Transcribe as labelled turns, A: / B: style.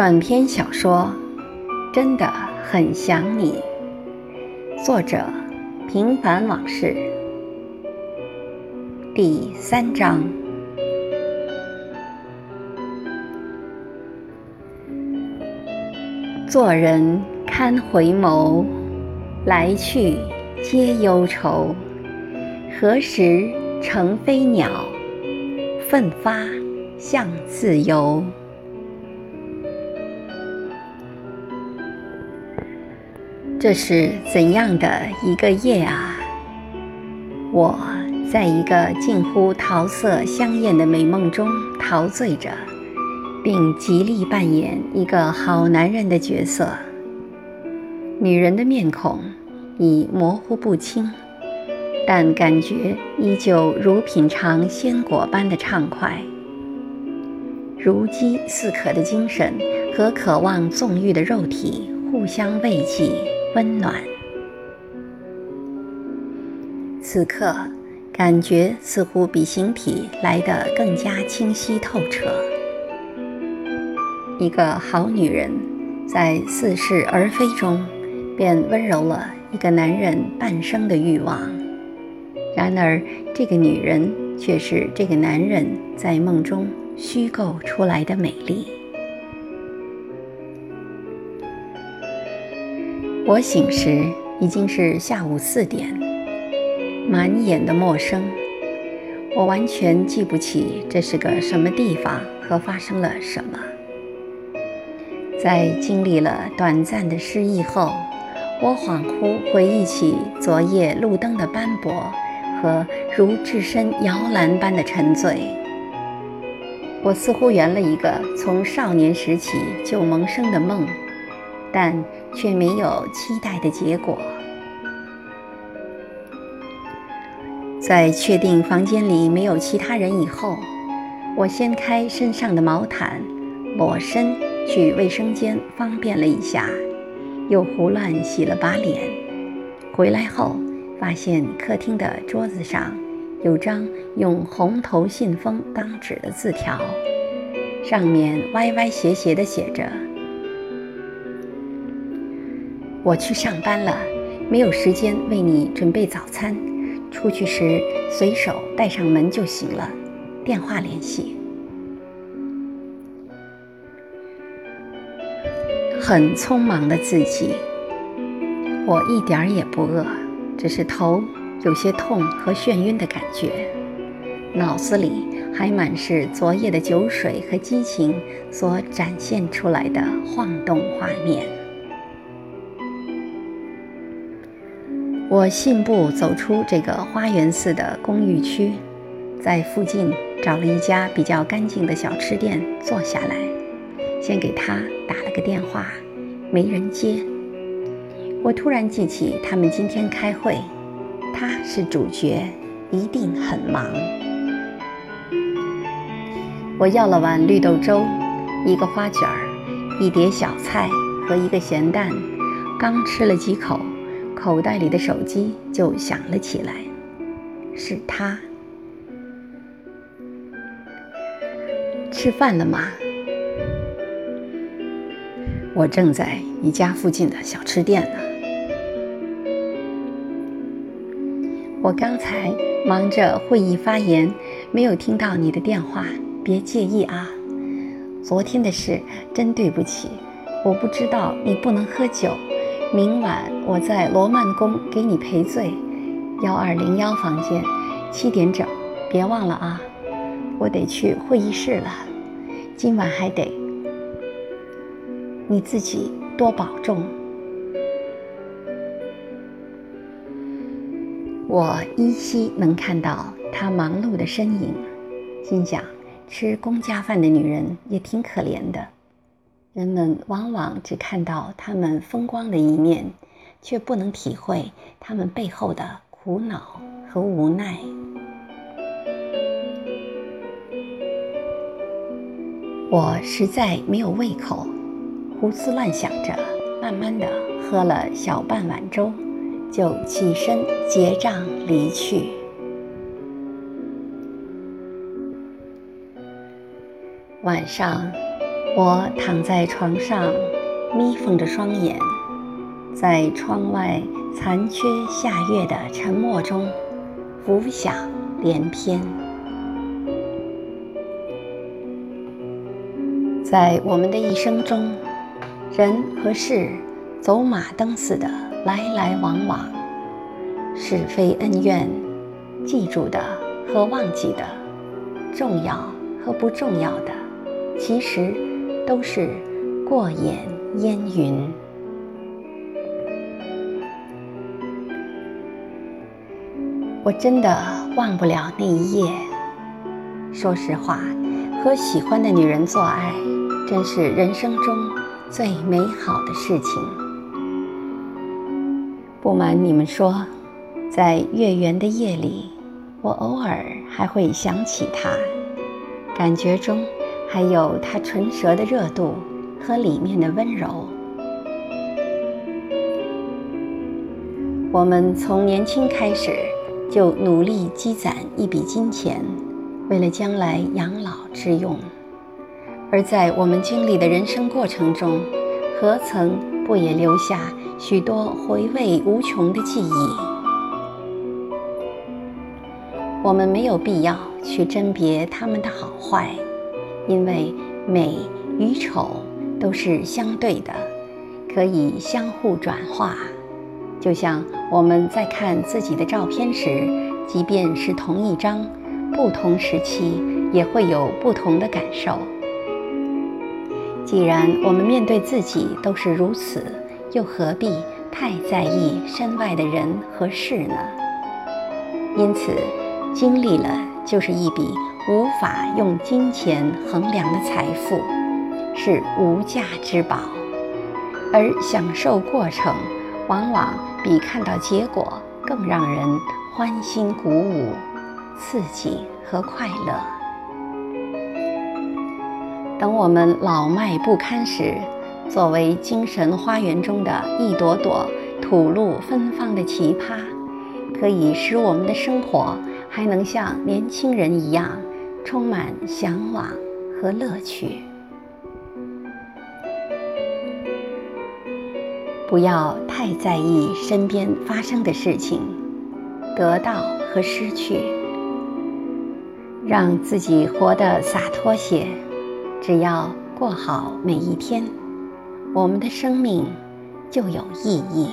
A: 短篇小说《真的很想你》，作者：平凡往事，第三章。做人堪回眸，来去皆忧愁。何时成飞鸟，奋发向自由？这是怎样的一个夜啊！我在一个近乎桃色香艳的美梦中陶醉着，并极力扮演一个好男人的角色。女人的面孔已模糊不清，但感觉依旧如品尝鲜果般的畅快。如饥似渴的精神和渴望纵欲的肉体互相慰藉。温暖。此刻，感觉似乎比形体来得更加清晰透彻。一个好女人，在似是而非中，便温柔了一个男人半生的欲望。然而，这个女人却是这个男人在梦中虚构出来的美丽。我醒时已经是下午四点，满眼的陌生，我完全记不起这是个什么地方和发生了什么。在经历了短暂的失忆后，我恍惚回忆起昨夜路灯的斑驳和如置身摇篮般的沉醉。我似乎圆了一个从少年时起就萌生的梦。但却没有期待的结果。在确定房间里没有其他人以后，我掀开身上的毛毯，裸身去卫生间方便了一下，又胡乱洗了把脸。回来后，发现客厅的桌子上有张用红头信封当纸的字条，上面歪歪斜斜地写着。我去上班了，没有时间为你准备早餐。出去时随手带上门就行了。电话联系。很匆忙的自己。我一点儿也不饿，只是头有些痛和眩晕的感觉，脑子里还满是昨夜的酒水和激情所展现出来的晃动画面。我信步走出这个花园似的公寓区，在附近找了一家比较干净的小吃店坐下来，先给他打了个电话，没人接。我突然记起他们今天开会，他是主角，一定很忙。我要了碗绿豆粥，一个花卷，一碟小菜和一个咸蛋，刚吃了几口。口袋里的手机就响了起来，是他。吃饭了吗？我正在你家附近的小吃店呢。我刚才忙着会议发言，没有听到你的电话，别介意啊。昨天的事真对不起，我不知道你不能喝酒。明晚我在罗曼宫给你赔罪，幺二零幺房间，七点整，别忘了啊！我得去会议室了，今晚还得，你自己多保重。我依稀能看到他忙碌的身影，心想：吃公家饭的女人也挺可怜的。人们往往只看到他们风光的一面，却不能体会他们背后的苦恼和无奈。我实在没有胃口，胡思乱想着，慢慢的喝了小半碗粥，就起身结账离去。晚上。我躺在床上，眯缝着双眼，在窗外残缺夏月的沉默中，浮想联翩。在我们的一生中，人和事走马灯似的来来往往，是非恩怨，记住的和忘记的，重要和不重要的，其实。都是过眼烟云。我真的忘不了那一夜。说实话，和喜欢的女人做爱，真是人生中最美好的事情。不瞒你们说，在月圆的夜里，我偶尔还会想起她，感觉中。还有它唇舌的热度和里面的温柔。我们从年轻开始就努力积攒一笔金钱，为了将来养老之用。而在我们经历的人生过程中，何曾不也留下许多回味无穷的记忆？我们没有必要去甄别他们的好坏。因为美与丑都是相对的，可以相互转化。就像我们在看自己的照片时，即便是同一张，不同时期也会有不同的感受。既然我们面对自己都是如此，又何必太在意身外的人和事呢？因此，经历了就是一笔。无法用金钱衡量的财富，是无价之宝；而享受过程，往往比看到结果更让人欢欣鼓舞、刺激和快乐。等我们老迈不堪时，作为精神花园中的一朵朵吐露芬芳的奇葩，可以使我们的生活还能像年轻人一样。充满向往和乐趣。不要太在意身边发生的事情，得到和失去，让自己活得洒脱些。只要过好每一天，我们的生命就有意义。